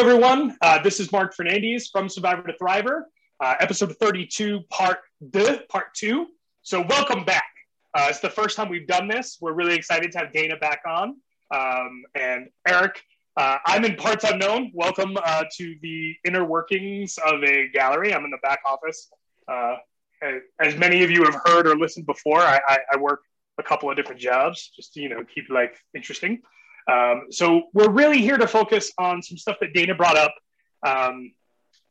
everyone. Uh, this is Mark Fernandez from Survivor to Thriver, uh, episode 32, part the part two. So welcome back. Uh, it's the first time we've done this. We're really excited to have Dana back on. Um, and Eric, uh, I'm in parts unknown. Welcome uh, to the inner workings of a gallery. I'm in the back office. Uh, as many of you have heard or listened before, I, I, I work a couple of different jobs just to you know keep life interesting. Um, so we're really here to focus on some stuff that Dana brought up um,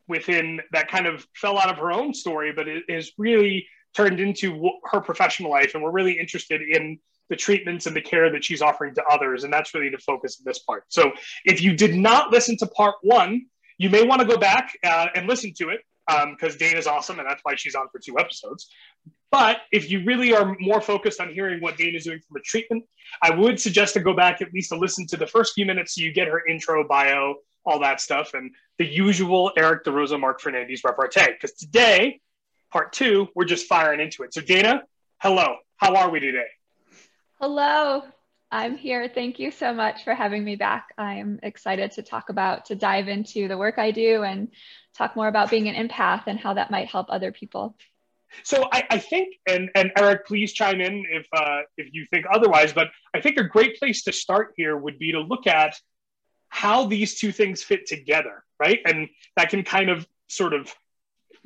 within that kind of fell out of her own story, but it is really turned into her professional life, and we're really interested in the treatments and the care that she's offering to others, and that's really the focus of this part. So if you did not listen to part one, you may want to go back uh, and listen to it because um, Dana's awesome, and that's why she's on for two episodes. But if you really are more focused on hearing what Dana's doing from a treatment, I would suggest to go back at least to listen to the first few minutes so you get her intro, bio, all that stuff, and the usual Eric DeRosa, Mark Fernandez repartee. Because today, part two, we're just firing into it. So, Dana, hello. How are we today? Hello. I'm here. Thank you so much for having me back. I'm excited to talk about, to dive into the work I do and talk more about being an empath and how that might help other people. So I, I, think, and, and Eric, please chime in if uh, if you think otherwise. But I think a great place to start here would be to look at how these two things fit together, right? And that can kind of sort of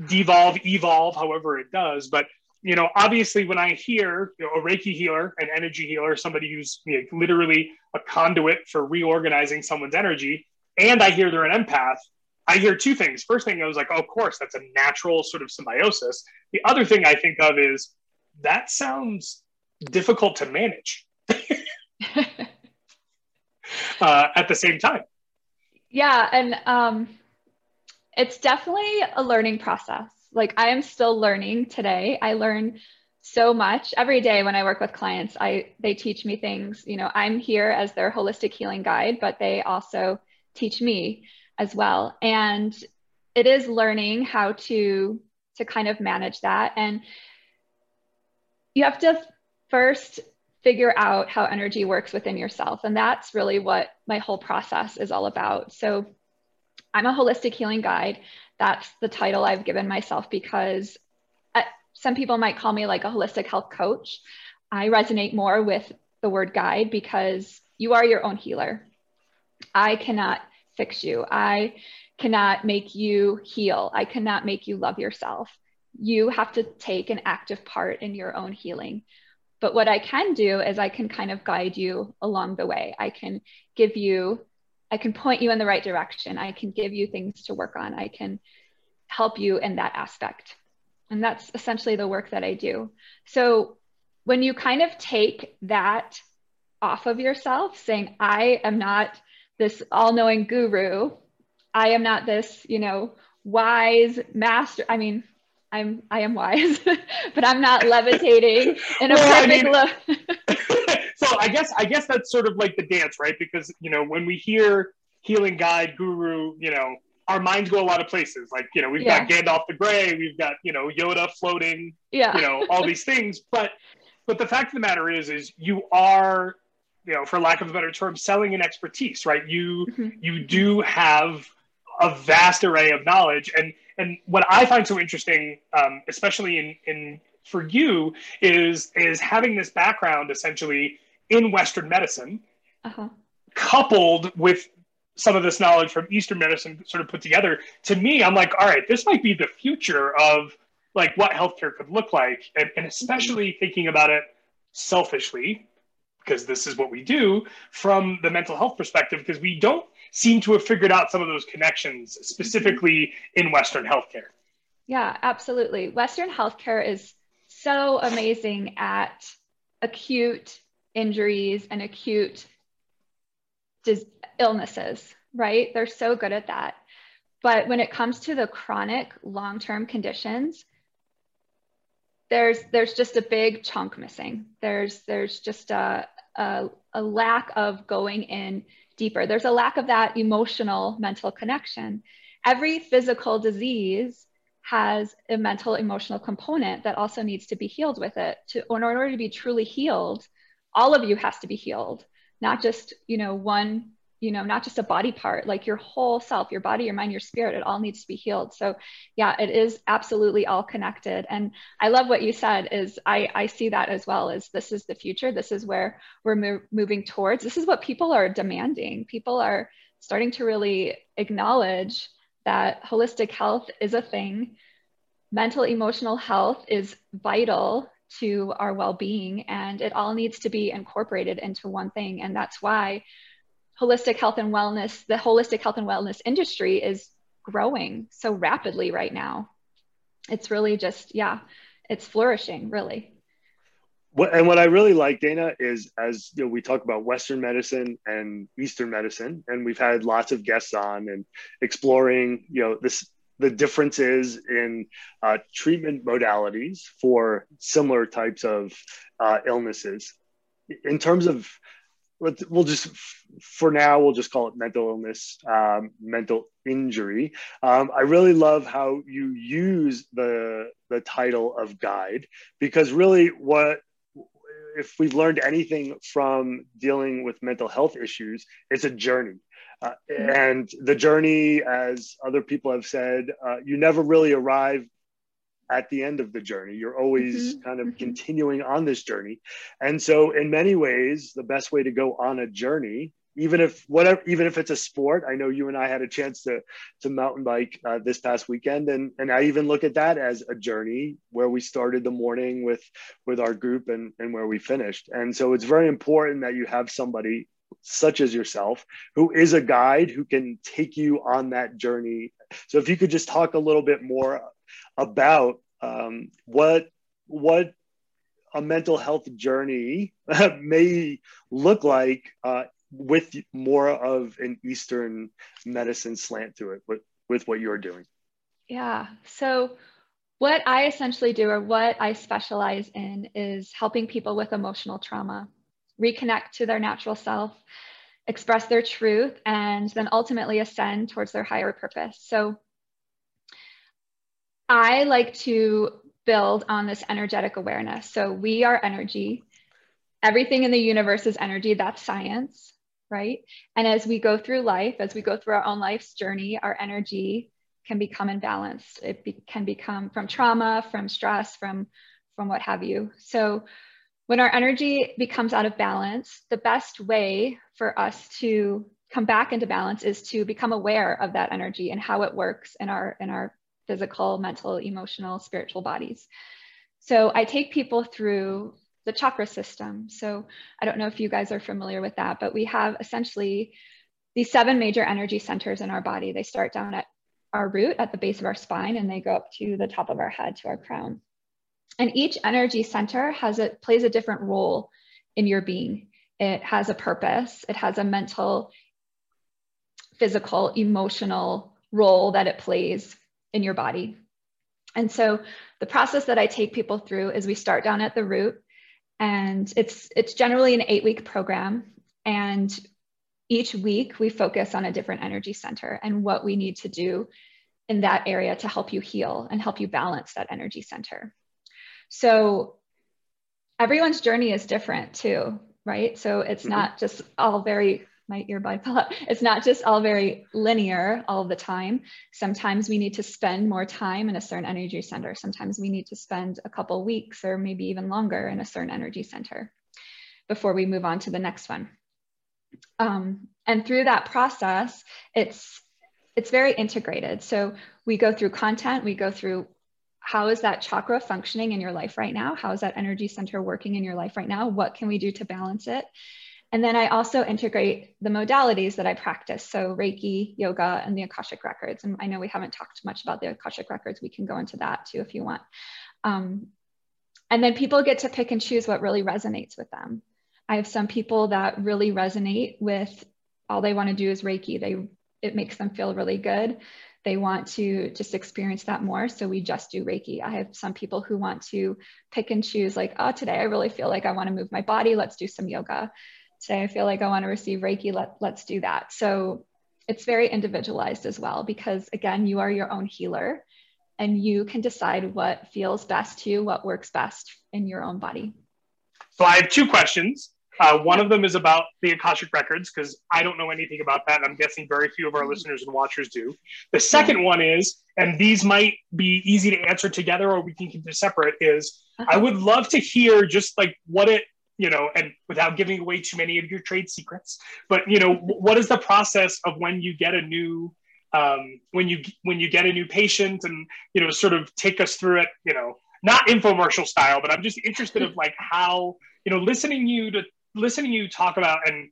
devolve, evolve, however it does. But you know, obviously, when I hear you know, a Reiki healer, an energy healer, somebody who's you know, literally a conduit for reorganizing someone's energy, and I hear they're an empath, I hear two things. First thing I was like, oh, of course, that's a natural sort of symbiosis. The other thing I think of is that sounds difficult to manage uh, at the same time. Yeah, and um, it's definitely a learning process. Like I am still learning today. I learn so much every day when I work with clients. I they teach me things. You know, I'm here as their holistic healing guide, but they also teach me as well. And it is learning how to to kind of manage that and you have to first figure out how energy works within yourself and that's really what my whole process is all about so i'm a holistic healing guide that's the title i've given myself because uh, some people might call me like a holistic health coach i resonate more with the word guide because you are your own healer i cannot fix you. I cannot make you heal. I cannot make you love yourself. You have to take an active part in your own healing. But what I can do is I can kind of guide you along the way. I can give you, I can point you in the right direction. I can give you things to work on. I can help you in that aspect. And that's essentially the work that I do. So when you kind of take that off of yourself, saying, I am not this all-knowing guru. I am not this, you know, wise master. I mean, I'm I am wise, but I'm not levitating in a well, perfect I mean, I guess I guess that's sort of like the dance, right? Because you know when we hear healing guide, guru, you know, our minds go a lot of places. Like you know, we've yeah. got Gandalf the Grey, we've got you know Yoda floating, yeah, you know, all these things. But but the fact of the matter is, is you are you know, for lack of a better term, selling an expertise, right? You mm-hmm. you do have a vast array of knowledge, and and what I find so interesting, um, especially in in for you, is is having this background essentially in Western medicine, uh-huh. coupled with some of this knowledge from Eastern medicine, sort of put together. To me, I'm like, all right, this might be the future of like what healthcare could look like, and, and especially thinking about it selfishly because this is what we do from the mental health perspective because we don't seem to have figured out some of those connections specifically in western healthcare yeah absolutely western healthcare is so amazing at acute injuries and acute dis- illnesses right they're so good at that but when it comes to the chronic long-term conditions there's there's just a big chunk missing there's there's just a, a, a lack of going in deeper. There's a lack of that emotional mental connection. Every physical disease has a mental emotional component that also needs to be healed with it. To, in order to be truly healed, all of you has to be healed, not just you know one you know not just a body part like your whole self your body your mind your spirit it all needs to be healed. So yeah it is absolutely all connected. And i love what you said is i i see that as well as this is the future. This is where we're mo- moving towards. This is what people are demanding. People are starting to really acknowledge that holistic health is a thing. Mental emotional health is vital to our well-being and it all needs to be incorporated into one thing and that's why holistic health and wellness, the holistic health and wellness industry is growing so rapidly right now. It's really just, yeah, it's flourishing, really. What, and what I really like, Dana, is as you know, we talk about Western medicine and Eastern medicine, and we've had lots of guests on and exploring, you know, this the differences in uh, treatment modalities for similar types of uh, illnesses. In terms of we'll just for now we'll just call it mental illness um, mental injury um, i really love how you use the the title of guide because really what if we've learned anything from dealing with mental health issues it's a journey uh, and the journey as other people have said uh, you never really arrive at the end of the journey. You're always mm-hmm. kind of mm-hmm. continuing on this journey. And so in many ways, the best way to go on a journey, even if whatever, even if it's a sport, I know you and I had a chance to to mountain bike uh, this past weekend, and and I even look at that as a journey where we started the morning with with our group and and where we finished. And so it's very important that you have somebody such as yourself who is a guide who can take you on that journey. So if you could just talk a little bit more about um, what what a mental health journey may look like uh, with more of an Eastern medicine slant to it with, with what you're doing. Yeah. So, what I essentially do, or what I specialize in, is helping people with emotional trauma reconnect to their natural self, express their truth, and then ultimately ascend towards their higher purpose. So, I like to build on this energetic awareness. So we are energy. Everything in the universe is energy. That's science, right? And as we go through life, as we go through our own life's journey, our energy can become imbalanced. It be, can become from trauma, from stress, from from what have you. So when our energy becomes out of balance, the best way for us to come back into balance is to become aware of that energy and how it works in our in our physical, mental, emotional, spiritual bodies. So I take people through the chakra system. So I don't know if you guys are familiar with that, but we have essentially these seven major energy centers in our body. They start down at our root at the base of our spine and they go up to the top of our head to our crown. And each energy center has a plays a different role in your being. It has a purpose, it has a mental, physical, emotional role that it plays in your body. And so the process that I take people through is we start down at the root and it's it's generally an 8-week program and each week we focus on a different energy center and what we need to do in that area to help you heal and help you balance that energy center. So everyone's journey is different too, right? So it's mm-hmm. not just all very my earbud fell out. It's not just all very linear all the time. Sometimes we need to spend more time in a certain energy center. Sometimes we need to spend a couple weeks or maybe even longer in a certain energy center before we move on to the next one. Um, and through that process, it's it's very integrated. So we go through content, we go through how is that chakra functioning in your life right now? How is that energy center working in your life right now? What can we do to balance it? And then I also integrate the modalities that I practice. So Reiki, yoga, and the Akashic Records. And I know we haven't talked much about the Akashic Records. We can go into that too if you want. Um, and then people get to pick and choose what really resonates with them. I have some people that really resonate with all they want to do is Reiki. They it makes them feel really good. They want to just experience that more. So we just do Reiki. I have some people who want to pick and choose, like, oh, today I really feel like I want to move my body. Let's do some yoga say I feel like I want to receive Reiki, let, let's do that. So it's very individualized as well, because again, you are your own healer and you can decide what feels best to you, what works best in your own body. So I have two questions. Uh, one of them is about the Akashic Records, because I don't know anything about that. And I'm guessing very few of our listeners and watchers do. The second one is, and these might be easy to answer together or we can keep them separate, is uh-huh. I would love to hear just like what it, you know, and without giving away too many of your trade secrets, but, you know, what is the process of when you get a new um, when you when you get a new patient and you know sort of take us through it you know not infomercial style but i'm just interested of like how you know listening you to listening to you talk about and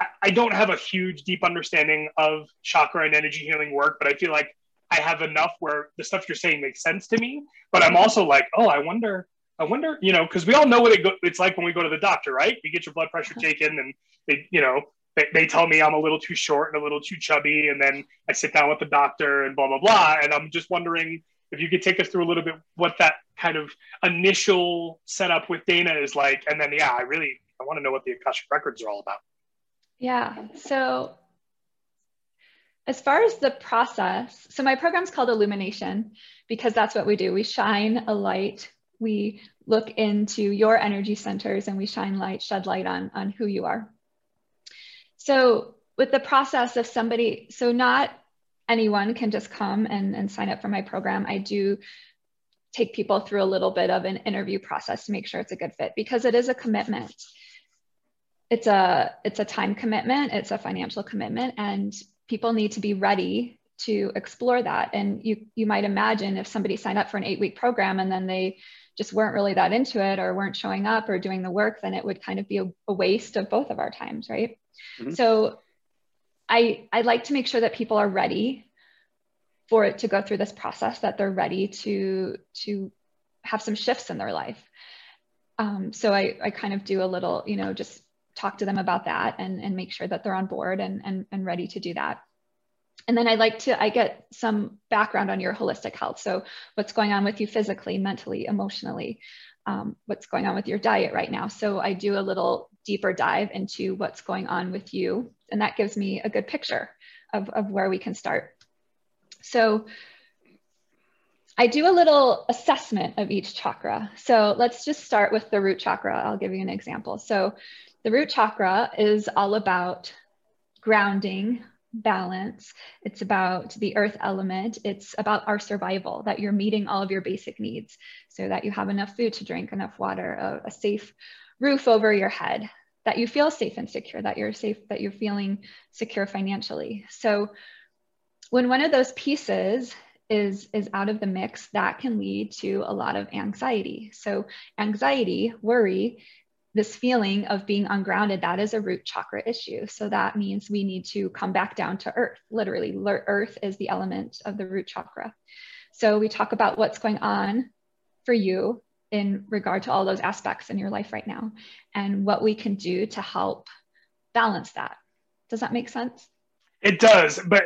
I, I don't have a huge deep understanding of chakra and energy healing work but i feel like i have enough where the stuff you're saying makes sense to me but i'm also like oh i wonder I wonder, you know, because we all know what it go- it's like when we go to the doctor, right? You get your blood pressure uh-huh. taken, and they, you know, they, they tell me I'm a little too short and a little too chubby, and then I sit down with the doctor and blah blah blah. And I'm just wondering if you could take us through a little bit what that kind of initial setup with Dana is like, and then yeah, I really I want to know what the Akashic records are all about. Yeah. So as far as the process, so my program's called Illumination because that's what we do. We shine a light. We look into your energy centers and we shine light, shed light on, on who you are. So with the process of somebody, so not anyone can just come and, and sign up for my program. I do take people through a little bit of an interview process to make sure it's a good fit because it is a commitment. It's a it's a time commitment, it's a financial commitment, and people need to be ready to explore that. And you you might imagine if somebody signed up for an eight week program and then they just weren't really that into it or weren't showing up or doing the work, then it would kind of be a, a waste of both of our times, right? Mm-hmm. So I I like to make sure that people are ready for it to go through this process, that they're ready to to have some shifts in their life. Um, so I, I kind of do a little, you know, just talk to them about that and, and make sure that they're on board and, and, and ready to do that. And then I like to, I get some background on your holistic health. So what's going on with you physically, mentally, emotionally, um, what's going on with your diet right now. So I do a little deeper dive into what's going on with you. And that gives me a good picture of, of where we can start. So I do a little assessment of each chakra. So let's just start with the root chakra. I'll give you an example. So the root chakra is all about grounding, balance. It's about the earth element. It's about our survival, that you're meeting all of your basic needs so that you have enough food to drink, enough water, a, a safe roof over your head, that you feel safe and secure, that you're safe, that you're feeling secure financially. So when one of those pieces is is out of the mix that can lead to a lot of anxiety so anxiety worry this feeling of being ungrounded, that is a root chakra issue. So that means we need to come back down to earth. Literally, earth is the element of the root chakra. So we talk about what's going on for you in regard to all those aspects in your life right now and what we can do to help balance that. Does that make sense? It does. But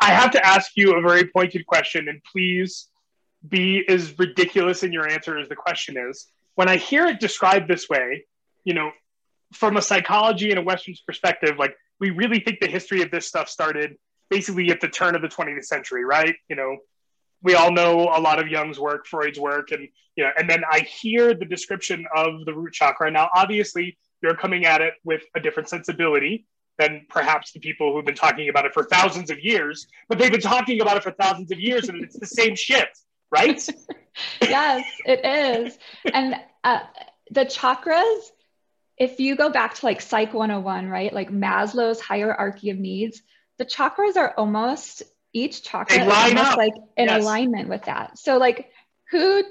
I have to ask you a very pointed question, and please be as ridiculous in your answer as the question is. When I hear it described this way, you know, from a psychology and a Western perspective, like we really think the history of this stuff started basically at the turn of the 20th century, right? You know, we all know a lot of Jung's work, Freud's work, and you know, and then I hear the description of the root chakra. Now, obviously, you're coming at it with a different sensibility than perhaps the people who've been talking about it for thousands of years, but they've been talking about it for thousands of years, and it's the same shit, right? yes, it is, and uh, the chakras if you go back to like Psych 101, right? Like Maslow's hierarchy of needs, the chakras are almost each chakra is almost up. like in yes. alignment with that. So like who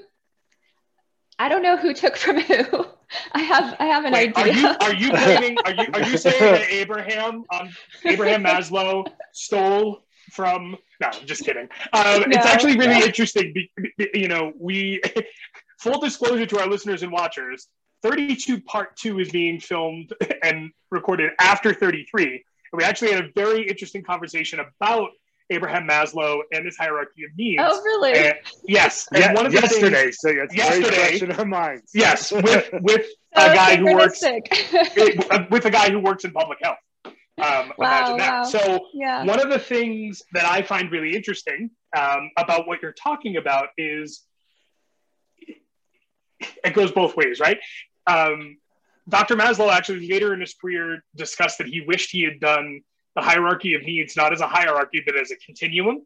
I don't know who took from who. I have I have an Wait, idea. Are you are you blaming, are you are you saying that Abraham um, Abraham Maslow stole from no, I'm just kidding. Um, no, it's actually really interesting. Be, be, you know, we full disclosure to our listeners and watchers 32 part two is being filmed and recorded after 33. And we actually had a very interesting conversation about Abraham Maslow and his hierarchy of needs. Oh, really? And, yes. And yeah, one of the yesterday. Things, so it's yesterday, in our minds. Yes, with with so a guy who works with a guy who works in public health. Um, wow, imagine that. Wow. So yeah. one of the things that I find really interesting um, about what you're talking about is it goes both ways, right? Um, Dr. Maslow actually later in his career discussed that he wished he had done the hierarchy of needs not as a hierarchy but as a continuum,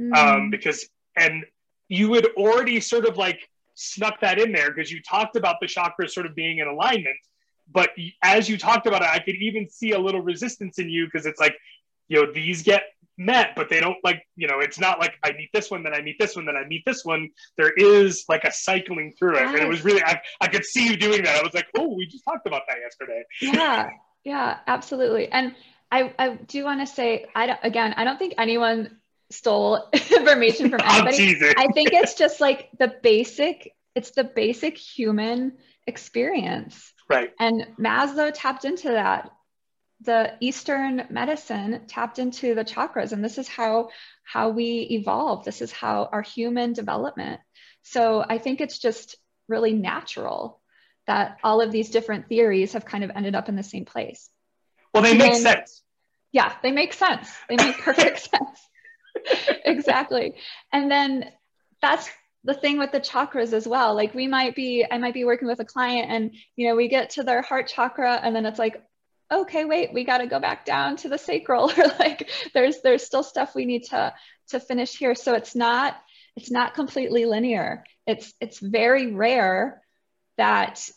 mm. um, because and you had already sort of like snuck that in there because you talked about the chakras sort of being in alignment. But as you talked about it, I could even see a little resistance in you because it's like, you know, these get met, but they don't like, you know, it's not like I meet this one, then I meet this one, then I meet this one. There is like a cycling through it. Yes. And it was really, I, I could see you doing that. I was like, oh, we just talked about that yesterday. Yeah. Yeah, absolutely. And I, I do want to say, I don't, again, I don't think anyone stole information from anybody. I think it's just like the basic, it's the basic human experience. Right. And Maslow tapped into that the eastern medicine tapped into the chakras and this is how how we evolve. This is how our human development. So i think it's just really natural that all of these different theories have kind of ended up in the same place. Well they and make sense. Yeah they make sense. They make perfect sense. Exactly. And then that's the thing with the chakras as well. Like we might be i might be working with a client and you know we get to their heart chakra and then it's like okay wait we got to go back down to the sacral. Or like there's there's still stuff we need to to finish here. So it's not it's not completely linear. It's it's very rare that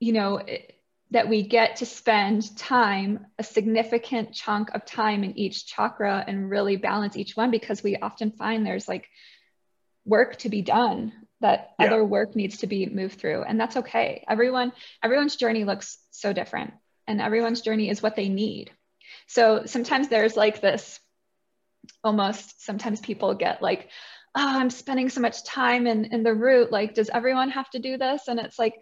you know it, that we get to spend time a significant chunk of time in each chakra and really balance each one because we often find there's like work to be done that yeah. other work needs to be moved through. And that's okay. Everyone everyone's journey looks so different and everyone's journey is what they need. So sometimes there's like this almost, sometimes people get like, oh, I'm spending so much time in, in the root. Like, does everyone have to do this? And it's like,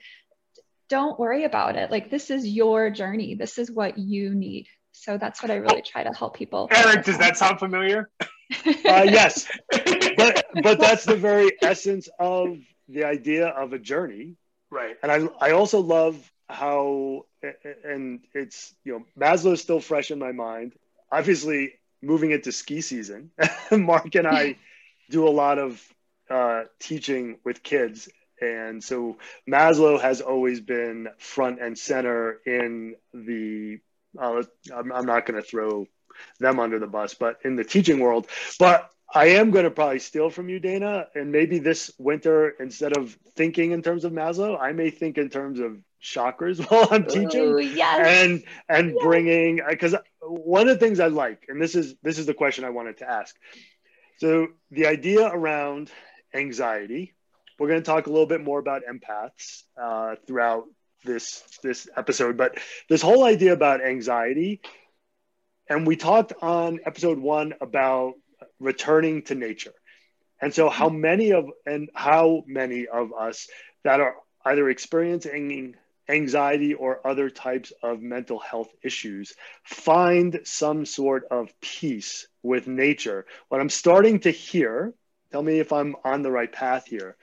don't worry about it. Like, this is your journey. This is what you need. So that's what I really try to help people. Eric, does that sound familiar? uh, yes, but but that's the very essence of the idea of a journey, right? And I I also love how and it's you know Maslow is still fresh in my mind. Obviously, moving into ski season, Mark and I do a lot of uh, teaching with kids, and so Maslow has always been front and center in the. Uh, I'm, I'm not going to throw them under the bus, but in the teaching world. But I am going to probably steal from you, Dana, and maybe this winter, instead of thinking in terms of Maslow, I may think in terms of chakras while I'm teaching Ooh, yes. and and yes. bringing because one of the things I like and this is this is the question I wanted to ask. So the idea around anxiety, we're going to talk a little bit more about empaths uh, throughout this this episode, but this whole idea about anxiety, and we talked on episode one about returning to nature. And so how many of and how many of us that are either experiencing anxiety or other types of mental health issues find some sort of peace with nature. What i'm starting to hear tell me if i'm on the right path here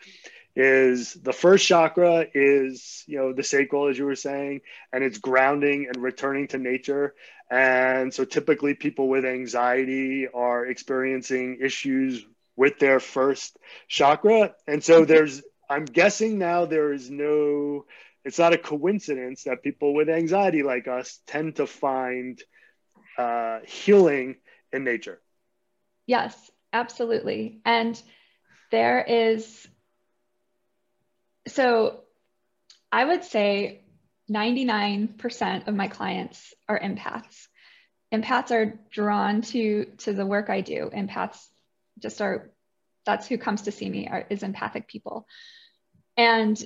is the first chakra is you know the sacral as you were saying and it's grounding and returning to nature. And so typically people with anxiety are experiencing issues with their first chakra. And so there's i'm guessing now there is no it's not a coincidence that people with anxiety like us tend to find uh, healing in nature. Yes, absolutely. And there is, so I would say 99% of my clients are empaths. Empaths are drawn to to the work I do. Empaths just are that's who comes to see me are, is empathic people. And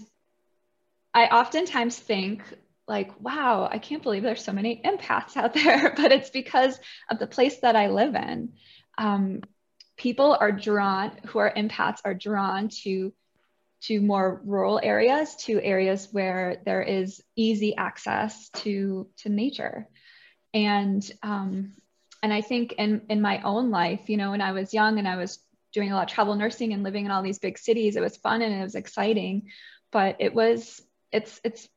I oftentimes think like, wow, I can't believe there's so many empaths out there, but it's because of the place that I live in. Um, people are drawn, who are empaths, are drawn to to more rural areas, to areas where there is easy access to to nature, and um, and I think in in my own life, you know, when I was young and I was doing a lot of travel nursing and living in all these big cities, it was fun and it was exciting, but it was it's it's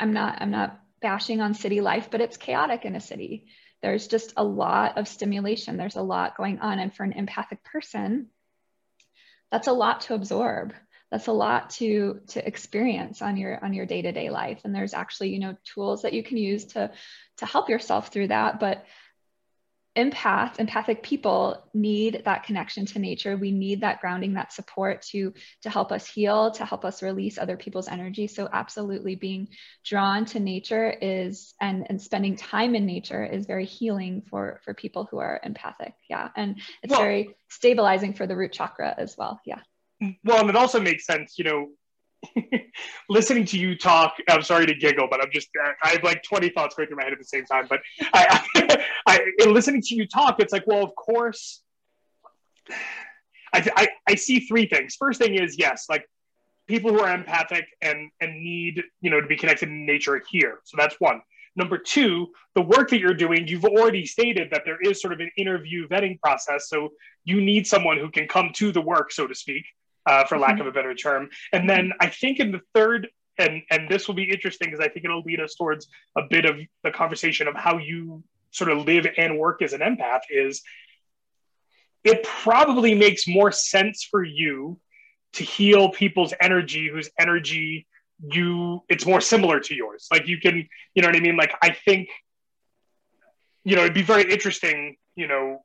i'm not i'm not bashing on city life but it's chaotic in a city. There's just a lot of stimulation. There's a lot going on. And for an empathic person that's a lot to absorb. That's a lot to to experience on your on your day-to-day life. And there's actually you know tools that you can use to to help yourself through that. But empath empathic people need that connection to nature. We need that grounding that support to to help us heal to help us release other people's energy. So absolutely being drawn to nature is and and spending time in nature is very healing for for people who are empathic. Yeah. And it's well, very stabilizing for the root chakra as well. Yeah. Well and it also makes sense you know listening to you talk, I'm sorry to giggle, but I'm just, I have like 20 thoughts going through my head at the same time. But I, I, I in listening to you talk, it's like, well, of course, I, I, I see three things. First thing is, yes, like people who are empathic and, and need, you know, to be connected in nature here. So that's one. Number two, the work that you're doing, you've already stated that there is sort of an interview vetting process. So you need someone who can come to the work, so to speak uh, for lack mm-hmm. of a better term. And then I think in the third, and and this will be interesting because I think it'll lead us towards a bit of the conversation of how you sort of live and work as an empath. Is it probably makes more sense for you to heal people's energy whose energy you it's more similar to yours like you can you know what i mean like i think you know it'd be very interesting you know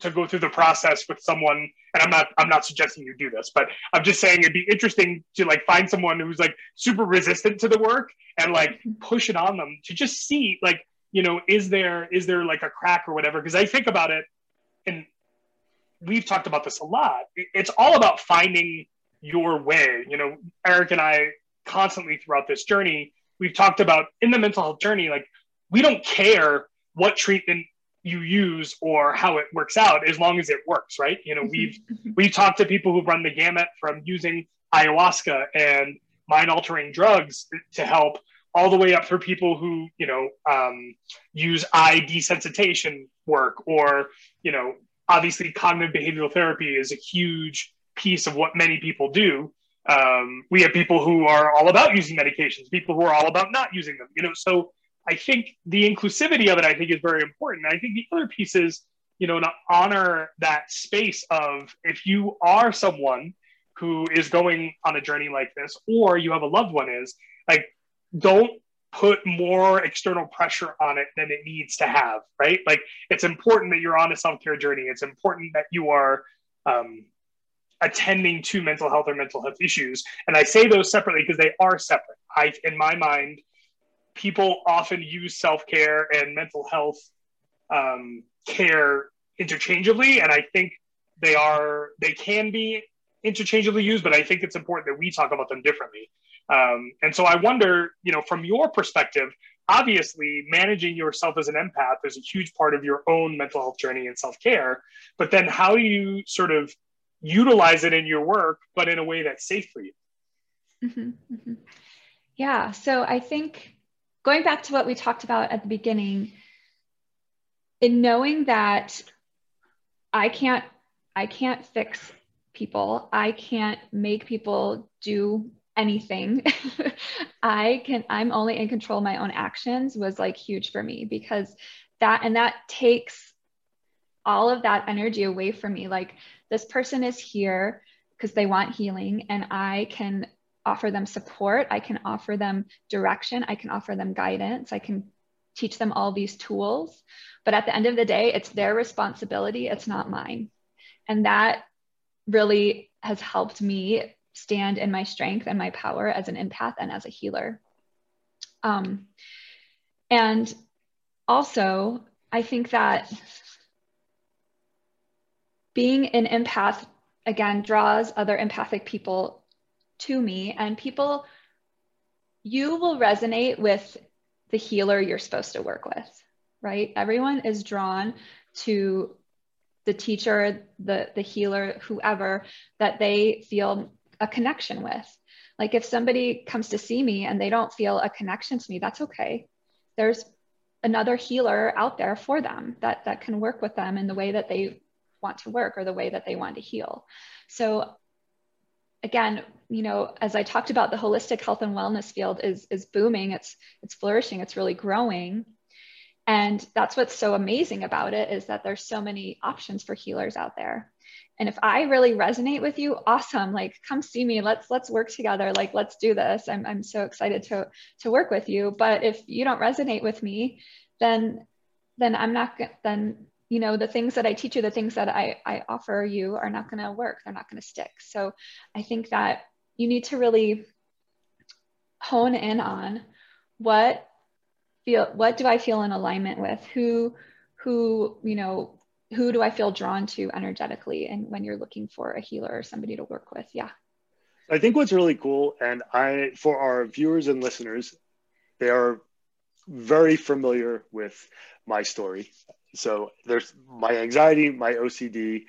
to go through the process with someone and i'm not i'm not suggesting you do this but i'm just saying it'd be interesting to like find someone who's like super resistant to the work and like mm-hmm. push it on them to just see like you know is there is there like a crack or whatever? Because i think about it and we've talked about this a lot. It's all about finding your way. You know eric and i constantly throughout this journey we've talked about in the mental health journey like we don't care what treatment you use or how it works out as long as it works right? You know we've mm-hmm. we've talked to people who've run the gamut from using ayahuasca and mind altering drugs to help all the way up for people who you know um, use eye desensitization work or you know obviously cognitive behavioral therapy is a huge piece of what many people do. Um, we have people who are all about using medications people who are all about not using them you know? So I think the inclusivity of it, I think, is very important. I think the other piece is, you know, to honor that space of if you are someone who is going on a journey like this, or you have a loved one is, like, don't put more external pressure on it than it needs to have, right? Like, it's important that you're on a self care journey. It's important that you are um, attending to mental health or mental health issues. And I say those separately because they are separate. I, in my mind, people often use self care and mental health um, care interchangeably, and I think they are they can be interchangeably used, but I think it's important that we talk about them differently. Um, and so I wonder, you know, from your perspective, obviously managing yourself as an empath is a huge part of your own mental health journey and self care. But then how do you sort of utilize it in your work, but in a way that's safe for you? Mm-hmm, mm-hmm. Yeah. So I think going back to what we talked about at the beginning, in knowing that I can't I can't fix people. I can't make people do anything. I can I'm only in control of my own actions was like huge for me because that and that takes all of that energy away from me. Like this person is here because they want healing and I can offer them support, I can offer them direction, I can offer them guidance, I can teach them all these tools. But at the end of the day, it's their responsibility, it's not mine. And that really has helped me stand in my strength and my power as an empath and as a healer. Um, and also, I think that being an empath again draws other empathic people to me and people you will resonate with the healer you're supposed to work with right? Everyone is drawn to the teacher the the healer whoever that they feel a connection with. Like if somebody comes to see me and they don't feel a connection to me that's okay. There's another healer out there for them that that can work with them in the way that they want to work or the way that they want to heal. So again, you know, as I talked about, the holistic health and wellness field is is booming. It's it's flourishing. It's really growing. And that's what's so amazing about it is that there's so many options for healers out there. and if i really resonate with you awesome like come see me let's let's work together like let's do this i'm, I'm so excited to to work with you but if you don't resonate with me then then i'm not then you know the things that i teach you the things that i i offer you are not going to work. They're not going to stick. So i think that you need to really hone in on what feel what do i feel in alignment with? Who who you know who do i feel drawn to energetically and when you're looking for a healer or somebody to work with? Yeah. I think what's really cool and i for our viewers and listeners they are very familiar with my story so there's my anxiety my ocd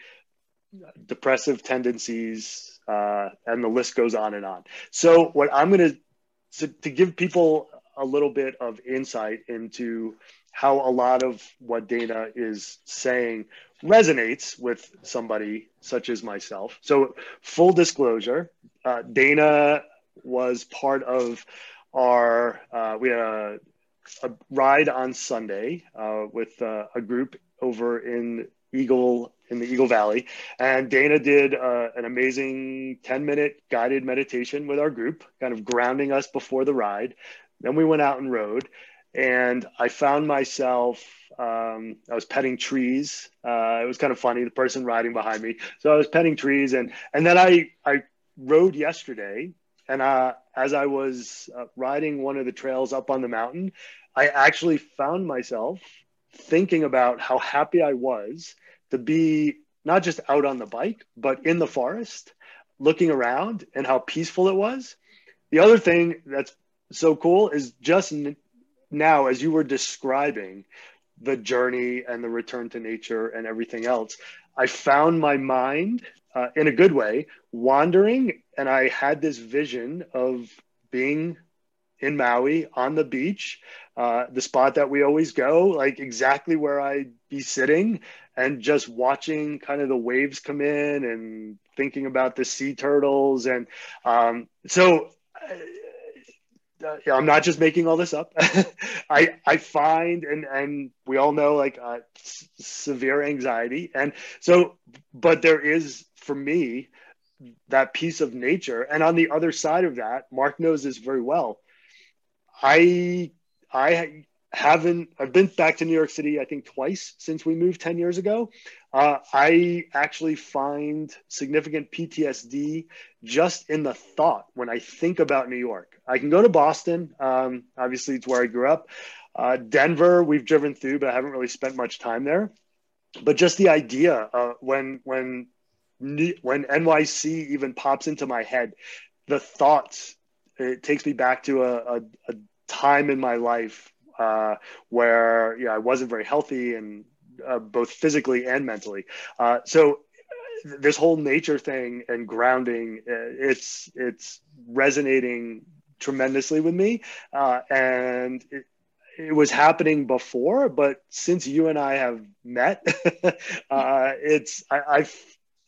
depressive tendencies uh, and the list goes on and on so what i'm going to to give people a little bit of insight into how a lot of what Dana is saying resonates with somebody such as myself. So, full disclosure, uh, Dana was part of our, uh, we had a, a, ride on Sunday uh, with uh, a group over in Eagle, in the Eagle Valley. And Dana did uh, an amazing 10 minute guided meditation with our group, kind of grounding us before the ride. Then we went out and rode and I found myself. Um, I was petting trees. Uh, it was kind of funny. The person riding behind me, so I was petting trees, and and then I I rode yesterday, and uh, as I was uh, riding one of the trails up on the mountain, I actually found myself thinking about how happy I was to be not just out on the bike, but in the forest, looking around, and how peaceful it was. The other thing that's so cool is just now as you were describing the journey and the return to nature and everything else i found my mind uh, in a good way wandering and i had this vision of being in maui on the beach uh, the spot that we always go like exactly where i'd be sitting and just watching kind of the waves come in and thinking about the sea turtles and um, so uh, I'm not just making all this up. I I find and and we all know like uh, s- severe anxiety, and so but there is for me that piece of nature, and on the other side of that, Mark knows this very well. I I haven't I've been back to New York City I think twice since we moved 10 years ago. Uh, I actually find significant PTSD just in the thought when I think about New York. I can go to Boston. Um, obviously, it's where I grew up. Uh, Denver, we've driven through, but I haven't really spent much time there. But just the idea uh, when when when NYC even pops into my head, the thoughts it takes me back to a, a, a time in my life uh, where yeah I wasn't very healthy and uh, both physically and mentally. Uh, so this whole nature thing and grounding uh, it's it's resonating tremendously with me. Uh, and it, it, was happening before, but since you and I have met, uh, it's I, I've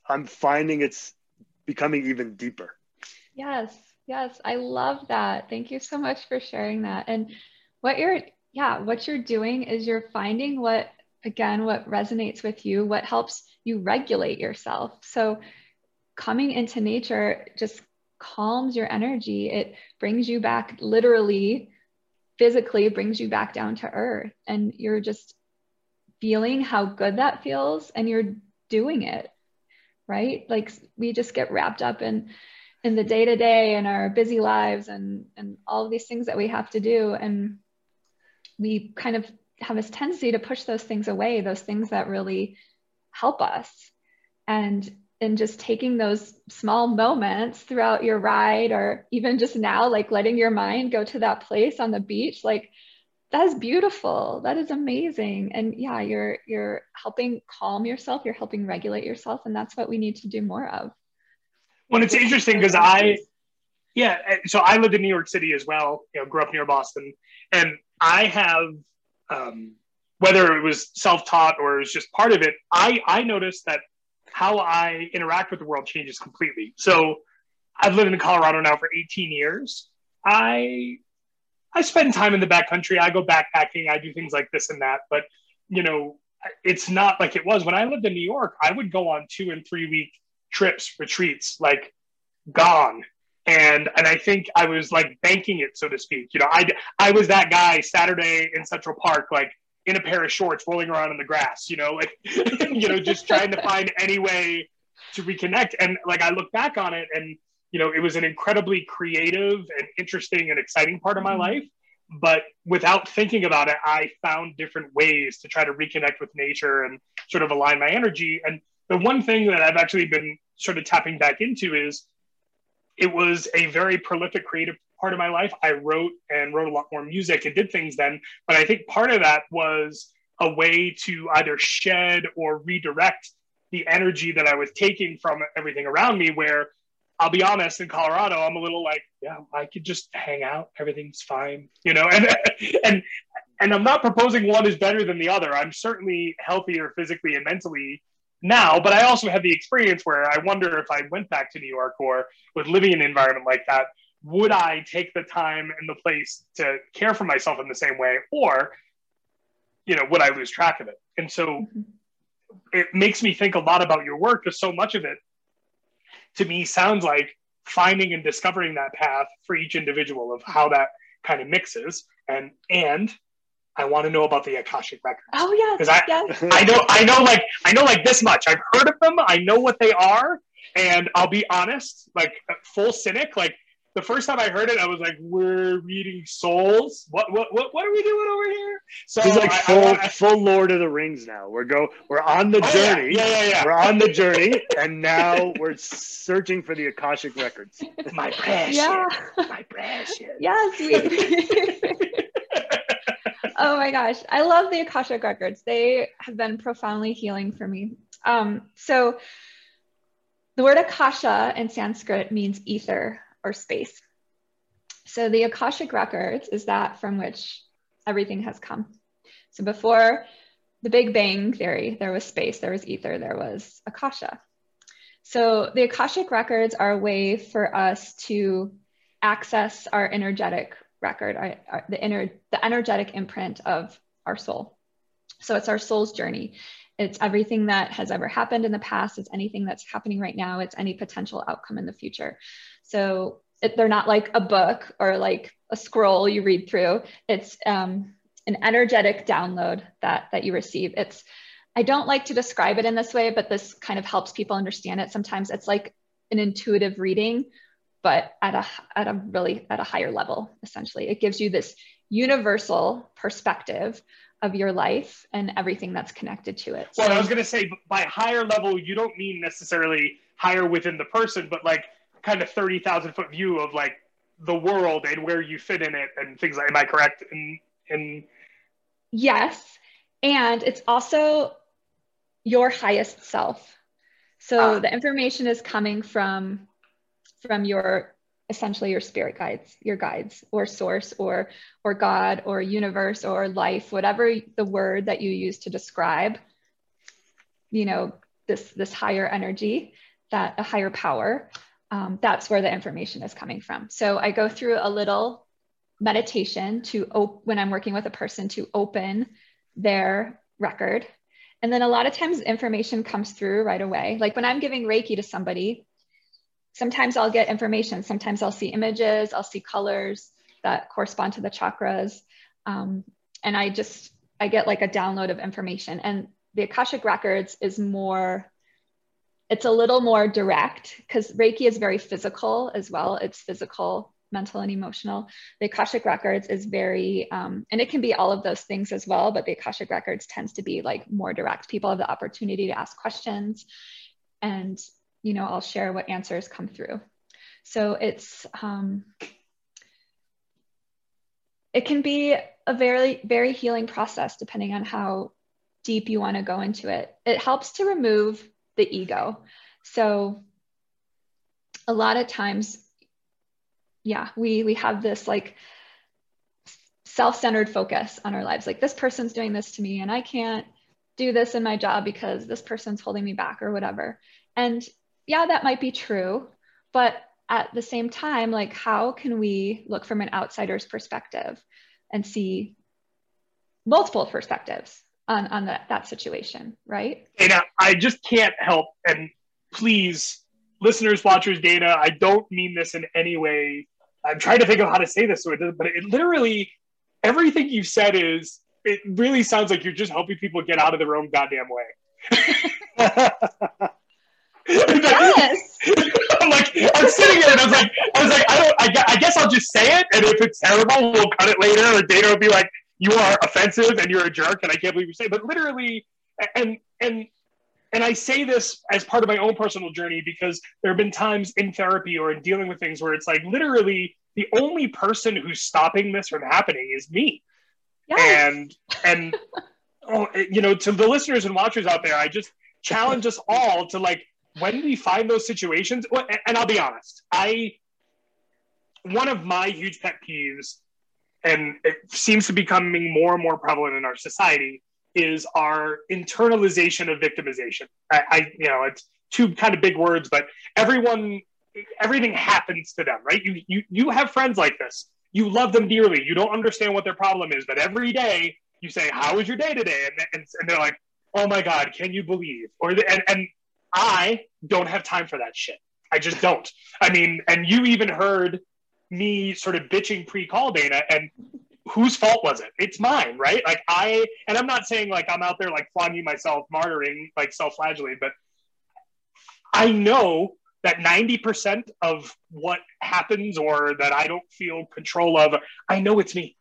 I'm finding it's becoming even deeper. Yes, yes, I love that. Thank you so much for sharing that. And what you're yeah, what you're doing is you're finding what again what resonates with you, what helps you regulate yourself. So coming into nature just calms your energy. It brings you back literally, physically, brings you back down to earth. And you're just feeling how good that feels and you're doing it, right? Like we just get wrapped up in in the day to day and our busy lives and and all of these things that we have to do and we kind of have this tendency to push those things away those things that really help us and and just taking those small moments throughout your ride or even just now like letting your mind go to that place on the beach like that is beautiful. That is amazing. And yeah you're you're helping calm yourself. You're helping regulate yourself. And that's what we need to do more of. Well it's interesting because i yeah so i lived in new york city as well you know grew up near boston. And i have um, whether it was self-taught or it was just part of it i i noticed that how I interact with the world changes completely. So I've lived in Colorado now for 18 years. I I spend time in the backcountry. I go backpacking. I do things like this and that. But you know, it's not like it was when I lived in New York. I would go on two and three week trips, retreats, like gone. And and I think I was like banking it, so to speak. You know, I I was that guy Saturday in Central Park, like in a pair of shorts, rolling around in the grass. You know, like you know, just trying to find any way to reconnect. And like I look back on it, and you know, it was an incredibly creative and interesting and exciting part of my mm-hmm. life but without thinking about it, I found different ways to try to reconnect with nature and sort of align my energy. And the one thing that I've actually been sort of tapping back into is it was a very prolific creative part of my life. I wrote and wrote a lot more music and did things then. But I think part of that was a way to either shed or redirect the energy that I was taking from everything around me, where I'll be honest, in Colorado, I'm a little like, yeah, I could just hang out. Everything's fine, you know. And and and I'm not proposing one is better than the other. I'm certainly healthier physically and mentally now, but I also have the experience where I wonder if I went back to New York or was living in an environment like that, would I take the time and the place to care for myself in the same way, or you know, would I lose track of it? And so. Mm-hmm. It makes me think a lot about your work because so much of it to me sounds like finding and discovering that path for each individual of how that kind of mixes and and I want to know about the Akashic records. Oh yeah, because I. I know I know like I know like this much. I've heard of them. I know what they are, and I'll be honest, like full cynic. Like the first time I heard it, I was like, "We're reading souls. What what what, what are we doing over here?" So it's like I, full I, I, full Lord of the Rings now. We're go we're on the oh, journey. Yeah. yeah, yeah, yeah. We're on the journey, and now we're searching for the akashic records. My precious. Yeah. My precious. Yes. We- oh my gosh, I love the akashic records. They have been profoundly healing for me. Um, so. The word Akasha in Sanskrit means ether or space. So the Akashic records is that from which everything has come. So before the Big Bang theory, there was space, there was ether, there was Akasha. So the Akashic records are a way for us to access our energetic record, our, our, the inner, the energetic imprint of our soul. So it's our soul's journey. It's everything that has ever happened in the past. It's anything that's happening right now. It's any potential outcome in the future. So it, they're not like a book or like a scroll you read through. It's um, an energetic download that that you receive. It's I don't like to describe it in this way, but this kind of helps people understand it. Sometimes it's like an intuitive reading, but at a at a really at a higher level. Essentially, it gives you this universal perspective of your life and everything that's connected to it. Well, I was going to say by higher level, you don't mean necessarily higher within the person, but like kind of 30,000 foot view of like the world and where you fit in it and things like, am I correct in, in? Yes. And it's also your highest self. So ah. the information is coming from, from your, essentially your spirit guides, your guides or source or, or God or universe or life, whatever the word that you use to describe, you know, this, this higher energy, that a higher power um, that's where the information is coming from. So I go through a little meditation to op- when I'm working with a person to open their record. And then a lot of times information comes through right away. Like when I'm giving Reiki to somebody, sometimes I'll get information. Sometimes I'll see images, I'll see colors that correspond to the chakras. Um, and I just, I get like a download of information. And the Akashic Records is more it's a little more direct because Reiki is very physical as well. It's physical, mental, and emotional. The Akashic Records is very, um, and it can be all of those things as well, but the Akashic Records tends to be like more direct. People have the opportunity to ask questions and, you know, I'll share what answers come through. So it's, um, it can be a very, very healing process depending on how deep you want to go into it. It helps to remove the ego. So a lot of times, yeah, we we have this like self-centered focus on our lives. Like this person's doing this to me and I can't do this in my job because this person's holding me back or whatever. And yeah, that might be true, but at the same time, like how can we look from an outsider's perspective and see multiple perspectives on on that that situation, right? And I just can't help and please listeners, watchers, Dana, I don't mean this in any way. I'm trying to think of how to say this so it doesn't, but it literally everything you've said is it really sounds like you're just helping people get out of their own goddamn way. yes. I'm like, I'm sitting here and I was like, I was like, I don't, I, I guess I'll just say it, and if it's terrible, we'll cut it later. Or Dana will be like, you are offensive and you're a jerk, and I can't believe you say. But literally, and and and I say this as part of my own personal journey because there have been times in therapy or in dealing with things where it's like literally the only person who's stopping this from happening is me. Yes. And and oh, you know, to the listeners and watchers out there, I just challenge us all to like when we find those situations. And I'll be honest, I one of my huge pet peeves, and it seems to be becoming more and more prevalent in our society, is our internalization of victimization. I, I, you know, it's two kind of big words, but everyone, everything happens to them, right? You, you, you have friends like this. You love them dearly. You don't understand what their problem is, but every day you say, "How was your day today?" And, and, and they're like, "Oh my God, can you believe?" Or the, and, and I don't have time for that shit. I just don't. I mean, and you even heard me sort of bitching pre-call Dana, and whose fault was it? It's mine, right? Like I, and I'm not saying like I'm out there like flogging myself, martyring, like self-flagellating, but I know that 90% of what happens or that I don't feel control of, I know it's me.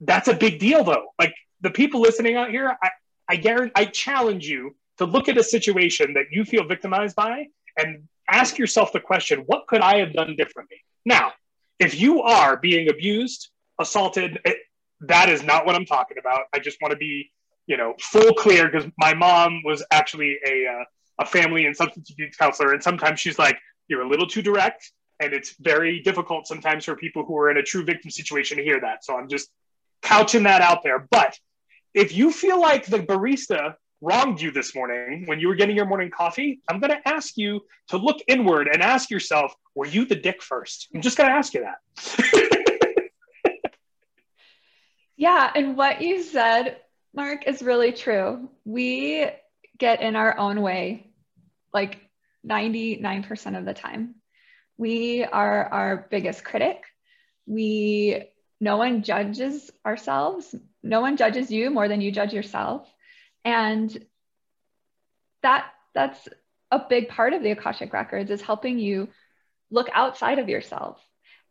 That's a big deal though. Like the people listening out here, I, I guarantee, I challenge you to look at a situation that you feel victimized by and ask yourself the question, what could I have done differently? Now, if you are being abused, assaulted. It, that is not what I'm talking about. I just want to be, you know, full clear because my mom was actually a uh, a family and substance abuse counselor, and sometimes she's like, "You're a little too direct," and it's very difficult sometimes for people who are in a true victim situation to hear that. So I'm just couching that out there. But if you feel like the barista wronged you this morning when you were getting your morning coffee, I'm going to ask you to look inward and ask yourself, were you the dick first? I'm just going to ask you that. Yeah. And what you said, Mark, is really true. We get in our own way like 99% of the time. We are our biggest critic. We, no one judges ourselves. No one judges you more than you judge yourself. And that, that's a big part of the Akashic Records is helping you look outside of yourself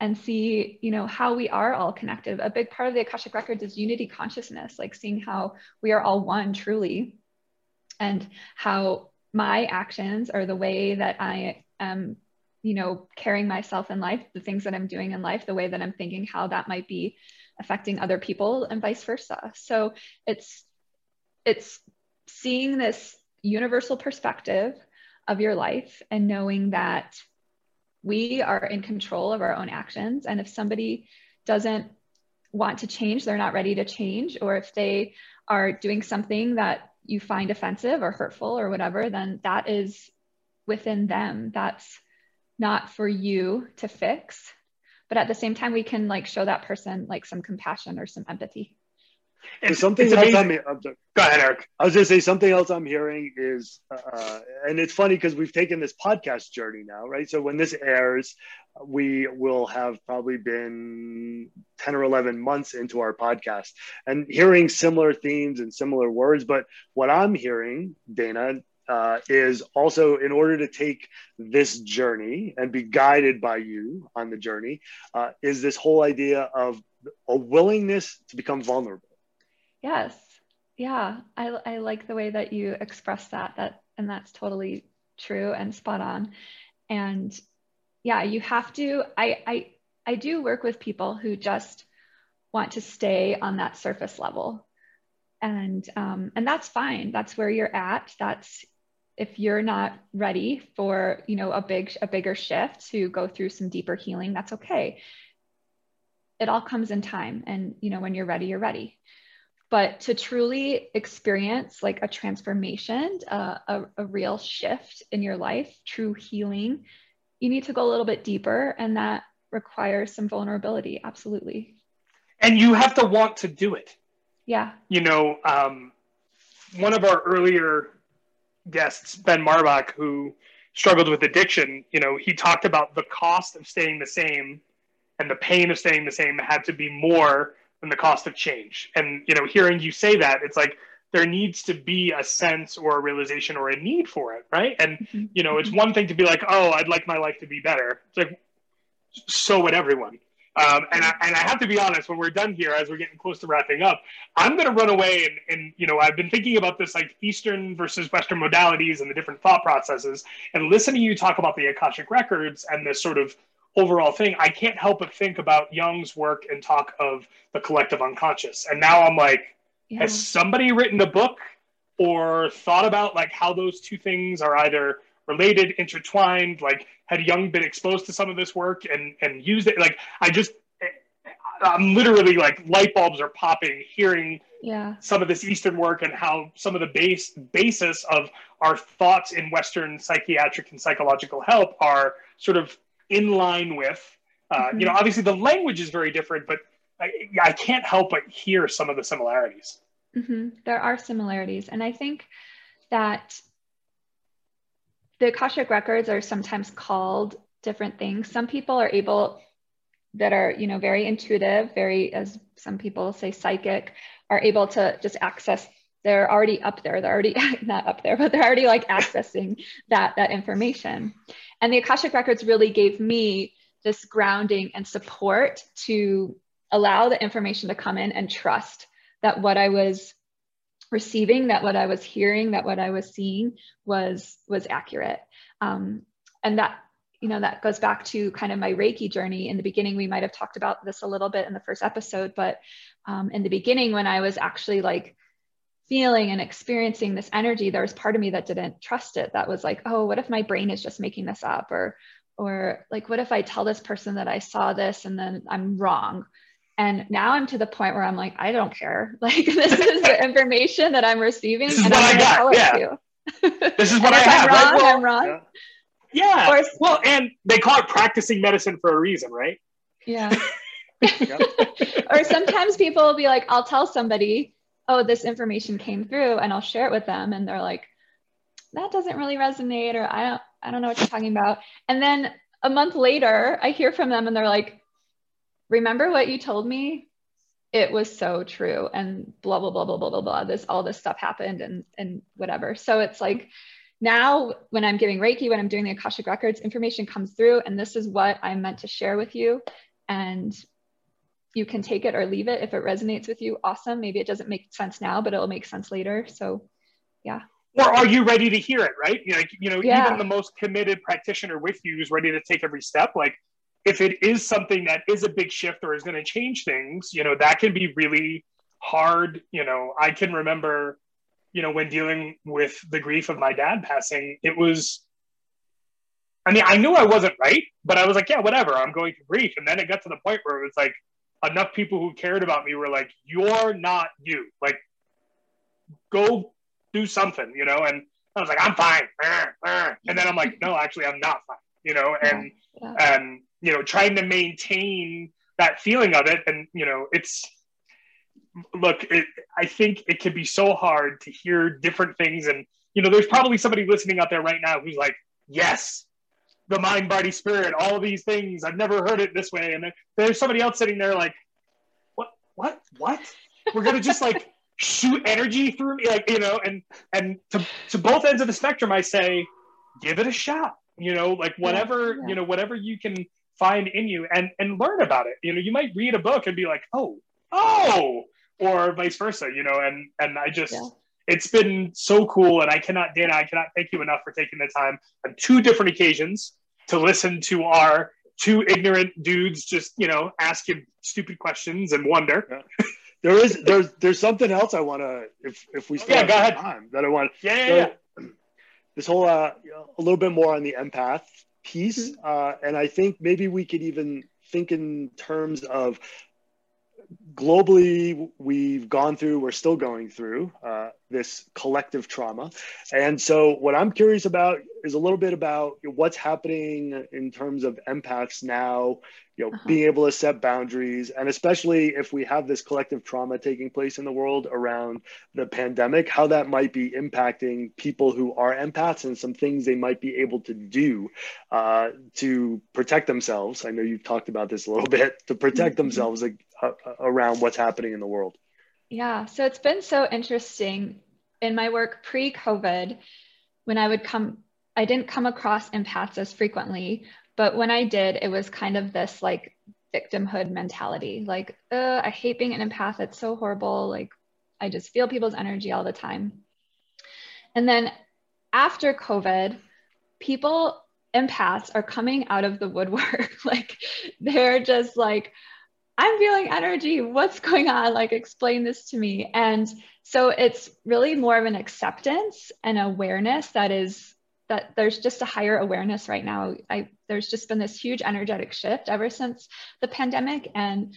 and see you know how we are all connected. A big part of the akashic records is unity consciousness like seeing how we are all one truly and how my actions are the way that i am you know carrying myself in life the things that i'm doing in life the way that i'm thinking how that might be affecting other people and vice versa. So it's it's seeing this universal perspective of your life and knowing that we are in control of our own actions. And if somebody doesn't want to change, they're not ready to change, or if they are doing something that you find offensive or hurtful or whatever, then that is within them. That's not for you to fix. But at the same time, we can like show that person like some compassion or some empathy. And something else I'm, I'm Go ahead, Eric. I was going to say something else I'm hearing is, uh, and it's funny because we've taken this podcast journey now, right? So when this airs, we will have probably been 10 or 11 months into our podcast and hearing similar themes and similar words. But what I'm hearing, Dana, uh, is also in order to take this journey and be guided by you on the journey, uh, is this whole idea of a willingness to become vulnerable Yes. Yeah. I, I like the way that you express that, that, and that's totally true and spot on. And yeah, you have to, I, I, I do work with people who just want to stay on that surface level. And, um, and that's fine. That's where you're at. That's, if you're not ready for, you know, a big, a bigger shift to go through some deeper healing, that's okay. It all comes in time. And, you know, when you're ready, you're ready but to truly experience like a transformation uh, a, a real shift in your life true healing you need to go a little bit deeper and that requires some vulnerability absolutely and you have to want to do it Yeah. You know, um, one of our earlier guests, Ben Marbach, who struggled with addiction, you know, he talked about the cost of staying the same and the pain of staying the same had to be more than the cost of change. And, you know, hearing you say that, it's like there needs to be a sense or a realization or a need for it, right? And, mm-hmm. you know, it's one thing to be like, oh, I'd like my life to be better. It's like, so would everyone. Um, and, I, and I have to be honest, when we're done here, as we're getting close to wrapping up, I'm going to run away and, and, you know, I've been thinking about this like Eastern versus Western modalities and the different thought processes. And listening to you talk about the Akashic records and this sort of overall thing, I can't help but think about Jung's work and talk of the collective unconscious. And now I'm like, yeah. has somebody written a book or thought about like how those two things are either related, intertwined? Like, had Jung been exposed to some of this work and and used it? Like, I just, I'm literally like light bulbs are popping hearing yeah. some of this Eastern work and how some of the base basis of our thoughts in Western psychiatric and psychological help are sort of in line with. Uh, mm-hmm. You know, obviously the language is very different, but I, I can't help but hear some of the similarities. Mm-hmm. There are similarities, and I think that the Akashic records are sometimes called different things. Some people are able that are, you know, very intuitive, very, as some people say, psychic, are able to just access. They're already up there. They're already not up there, but they're already like accessing that that information. And the Akashic records really gave me this grounding and support to allow the information to come in and trust that what I was receiving that what i was hearing that what i was seeing was was accurate um, and that you know that goes back to kind of my reiki journey in the beginning we might have talked about this a little bit in the first episode but um, in the beginning when i was actually like feeling and experiencing this energy there was part of me that didn't trust it that was like oh what if my brain is just making this up or or like what if i tell this person that i saw this and then i'm wrong and now I'm to the point where I'm like, I don't care. Like this is the information that I'm receiving, and I'm going to tell it to you. this is what I have. I'm wrong, right? well, I'm wrong. Yeah. Or, well, and they call it practicing medicine for a reason, right? Yeah. or sometimes people will be like, I'll tell somebody, oh, this information came through, and I'll share it with them, and they're like, that doesn't really resonate, or I don't, I don't know what you're talking about. And then a month later, I hear from them, and they're like, remember what you told me? It was so true. And blah, blah, blah, blah, blah, blah, blah. This, all this stuff happened and, and whatever. So it's like now when I'm giving Reiki, when I'm doing the Akashic Records, information comes through and this is what I'm meant to share with you. And you can take it or leave it. If it resonates with you, awesome. Maybe it doesn't make sense now, but it'll make sense later. So yeah. Or are you ready to hear it? Right. You know, you know, yeah. even the most committed practitioner with you is ready to take every step. Like if it is something that is a big shift or is going to change things, you know, that can be really hard. You know, I can remember, you know, when dealing with the grief of my dad passing, it was, I mean, I knew I wasn't right, but I was like, yeah, whatever, I'm going to grief. And then it got to the point where it was like, enough people who cared about me were like, you're not you. Like, go do something, you know? And I was like, I'm fine. And then I'm like, no, actually, I'm not fine, you know? And, yeah. and, you know trying to maintain that feeling of it and you know it's look it, i think it can be so hard to hear different things and you know there's probably somebody listening out there right now who's like yes the mind body spirit all these things i've never heard it this way and there's somebody else sitting there like what what what we're gonna just like shoot energy through me like you know and and to, to both ends of the spectrum i say give it a shot you know like whatever yeah, yeah. you know whatever you can find in you and and learn about it you know you might read a book and be like oh oh or vice versa you know and and i just yeah. It's been so cool and i cannot dana i cannot thank you enough for taking the time on two different occasions to listen to our two ignorant dudes just you know ask you stupid questions and wonder yeah. there is there's there's something else i want to if if we still yeah, go ahead. time that i want yeah, yeah, so, yeah. this whole uh a little bit more on the empath piece. Mm-hmm. Uh, and I think maybe we could even think in terms of globally, we've gone through, we're still going through uh, this collective trauma. And so, what I'm curious about is a little bit about what's happening in terms of empaths now, you know, Uh-huh. being able to set boundaries, and especially if we have this collective trauma taking place in the world around the pandemic, how that might be impacting people who are empaths and some things they might be able to do uh, to protect themselves. I know you've talked about this a little bit to protect Mhm. themselves like, uh, around what's happening in the world. Yeah, so it's been so interesting in my work pre COVID when I would come, I didn't come across empaths as frequently, but when I did, it was kind of this like victimhood mentality like, uh, I hate being an empath. It's so horrible. Like, I just feel people's energy all the time. And then after COVID, people, empaths, are coming out of the woodwork. like, they're just like, I'm feeling energy. What's going on? Like, explain this to me. And so it's really more of an acceptance and awareness that is that there's just a higher awareness right now. I there's just been this huge energetic shift ever since the pandemic, and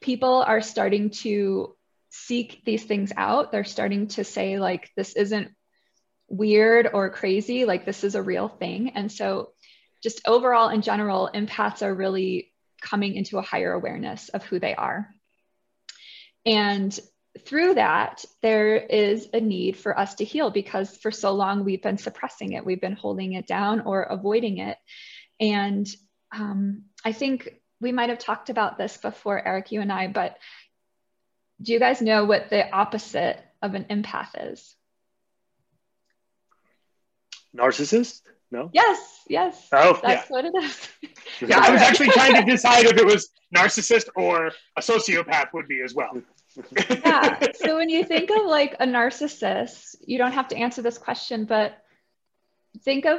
people are starting to seek these things out. They're starting to say like this isn't weird or crazy. Like this is a real thing. And so, just overall in general, empaths are really coming into a higher awareness of who they are. And through that, there is a need for us to heal because for so long we've been suppressing it, we've been holding it down or avoiding it. And um, I think we might have talked about this before, Eric, you and I, but do you guys know what the opposite of an empath is? Narcissist? No? Yes, yes. Oh, that's what it is. Yeah, I was actually trying to decide if it was narcissist or a sociopath would be as well. Yeah. So when you think of like a narcissist, you don't have to answer this question, but think of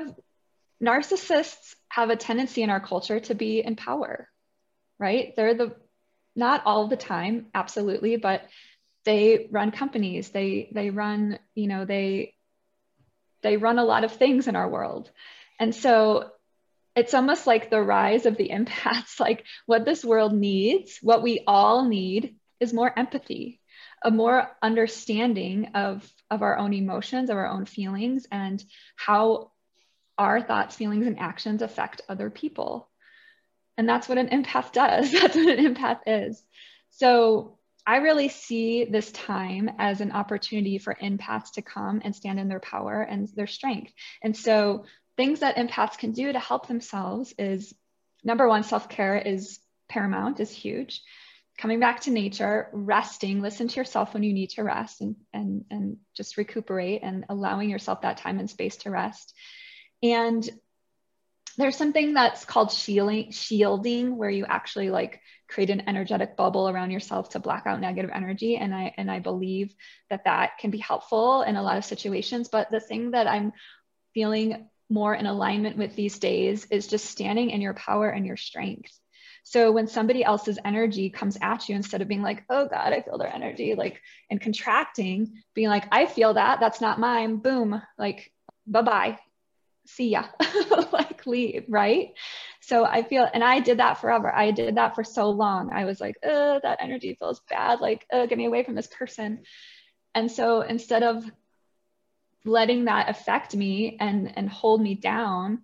narcissists have a tendency in our culture to be in power, right? They're the not all the time, absolutely, but they run companies. They they run, you know, they they run a lot of things in our world. And so it's almost like the rise of the empaths, like what this world needs, what we all need is more empathy, a more understanding of, of our own emotions, of our own feelings, and how our thoughts, feelings, and actions affect other people. And that's what an empath does. That's what an empath is. So I really see this time as an opportunity for empaths to come and stand in their power and their strength. And so things that empaths can do to help themselves is number one, self-care is paramount, is huge. Coming back to nature, resting, listen to yourself when you need to rest and, and, and just recuperate and allowing yourself that time and space to rest. And there's something that's called shielding, shielding where you actually like create an energetic bubble around yourself to block out negative energy. And I, and I believe that that can be helpful in a lot of situations. But the thing that I'm feeling more in alignment with these days is just standing in your power and your strength. So when somebody else's energy comes at you, instead of being like, oh God, I feel their energy, like, and contracting, being like, I feel that, that's not mine, boom, like, bye bye, see ya, like, leave, right? So I feel, and I did that forever. I did that for so long. I was like, oh, that energy feels bad, like, oh, get me away from this person. And so instead of letting that affect me and and hold me down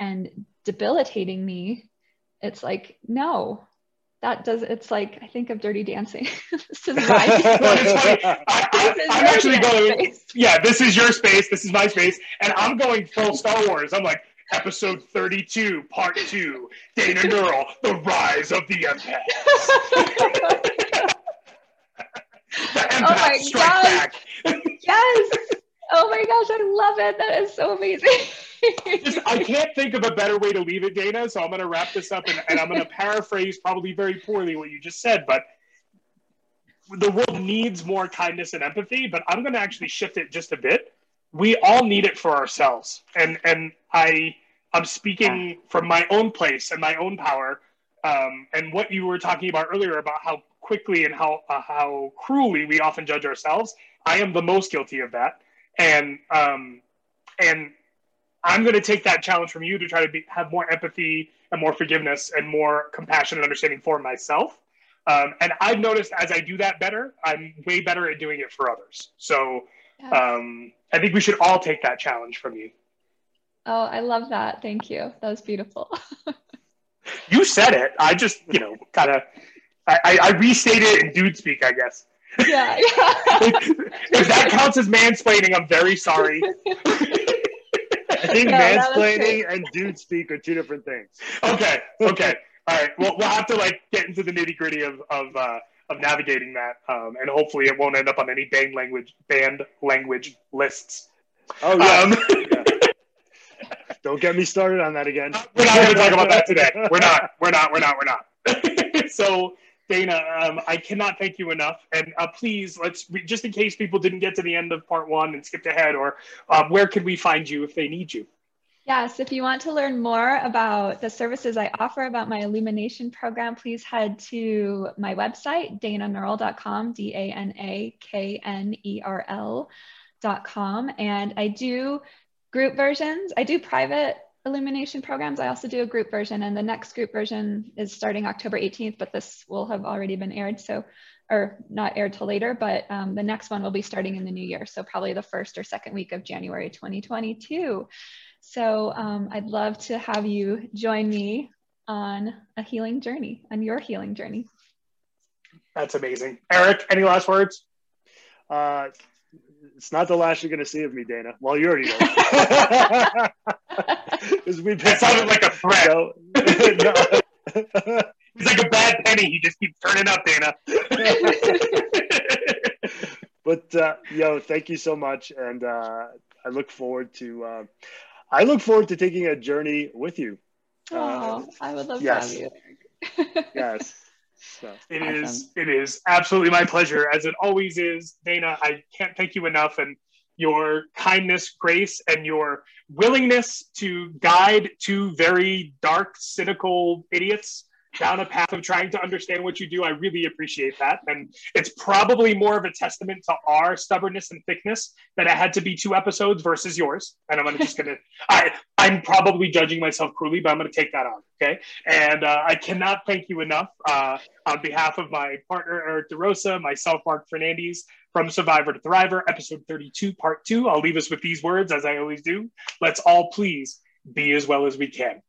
and debilitating me it's like no that does it's like i think of dirty dancing. This is my I, am actually going space. yeah this is your space this is my space and i'm going full star wars. I'm like episode 32 part 2 dana Knerl the rise of the empire the empath oh my strike God. back. Yes oh my gosh i love it that is so amazing just I can't think of a better way to leave it, Dana. So I'm going to wrap this up and, and I'm going to paraphrase probably very poorly what you just said, but the world needs more kindness and empathy. But I'm going to actually shift it just a bit. We all need it for ourselves, and and I I'm speaking from my own place and my own power, um, and what you were talking about earlier about how quickly and how uh, how cruelly we often judge ourselves. I am the most guilty of that, and um, and I'm going to take that challenge from you to try to be, have more empathy and more forgiveness and more compassion and understanding for myself. Um, and I've noticed as I do that better, I'm way better at doing it for others. So um, I think we should all take that challenge from you. Oh, I love that. Thank you. That was beautiful. you said it. I just, you know, kind of, I, I restated it in dude speak, I guess. Yeah. yeah. if that counts as mansplaining, I'm very sorry. I think no, mansplaining and dude speak are two different things. Okay. Okay. All right. Well, we'll have to like get into the nitty gritty of of uh, of navigating that, um, and hopefully it won't end up on any banned language banned language lists. Oh yeah. Um, yeah. Don't get me started on that again. We're not going to talk about that today. We're not. We're not. We're not. We're not. so, Dana, um, I cannot thank you enough. And uh, please, let's just in case people didn't get to the end of part one and skipped ahead, or um, where can we find you if they need you? Yes, if you want to learn more about the services I offer about my illumination program, please head to my website, danaknerl.com, D A N A K N E R L.com. And I do group versions. I do private illumination programs. I also do a group version, and the next group version is starting October 18th, but this will have already been aired. So, or not aired till later, but um, the next one will be starting in the new year. So, probably the first or second week of January 2022. So, um, I'd love to have you join me on a healing journey, on your healing journey. That's amazing. Eric, any last words? Uh, it's not the last you're going to see of me, Dana. Well, you already know. we've been, that sounded like a threat. no. He's like a bad penny. He just keeps turning up, Dana. but uh, yo, thank you so much, and uh, I look forward to. Uh, I look forward to taking a journey with you. Oh, I would love yes. to have you. yes. So, it awesome. is. It is absolutely my pleasure, as it always is, Dana. I can't thank you enough, and your kindness, grace, and your willingness to guide two very dark, cynical idiots down a path of trying to understand what you do. I really appreciate that. And it's probably more of a testament to our stubbornness and thickness that it had to be two episodes versus yours. And I'm just gonna I I'm probably judging myself cruelly, but I'm gonna take that on. Okay. And uh, I cannot thank you enough uh, on behalf of my partner Eric DeRosa, myself, Mark Fernandez, from Survivor to Thriver, episode 32, part two. I'll leave us with these words as I always do. Let's all please be as well as we can.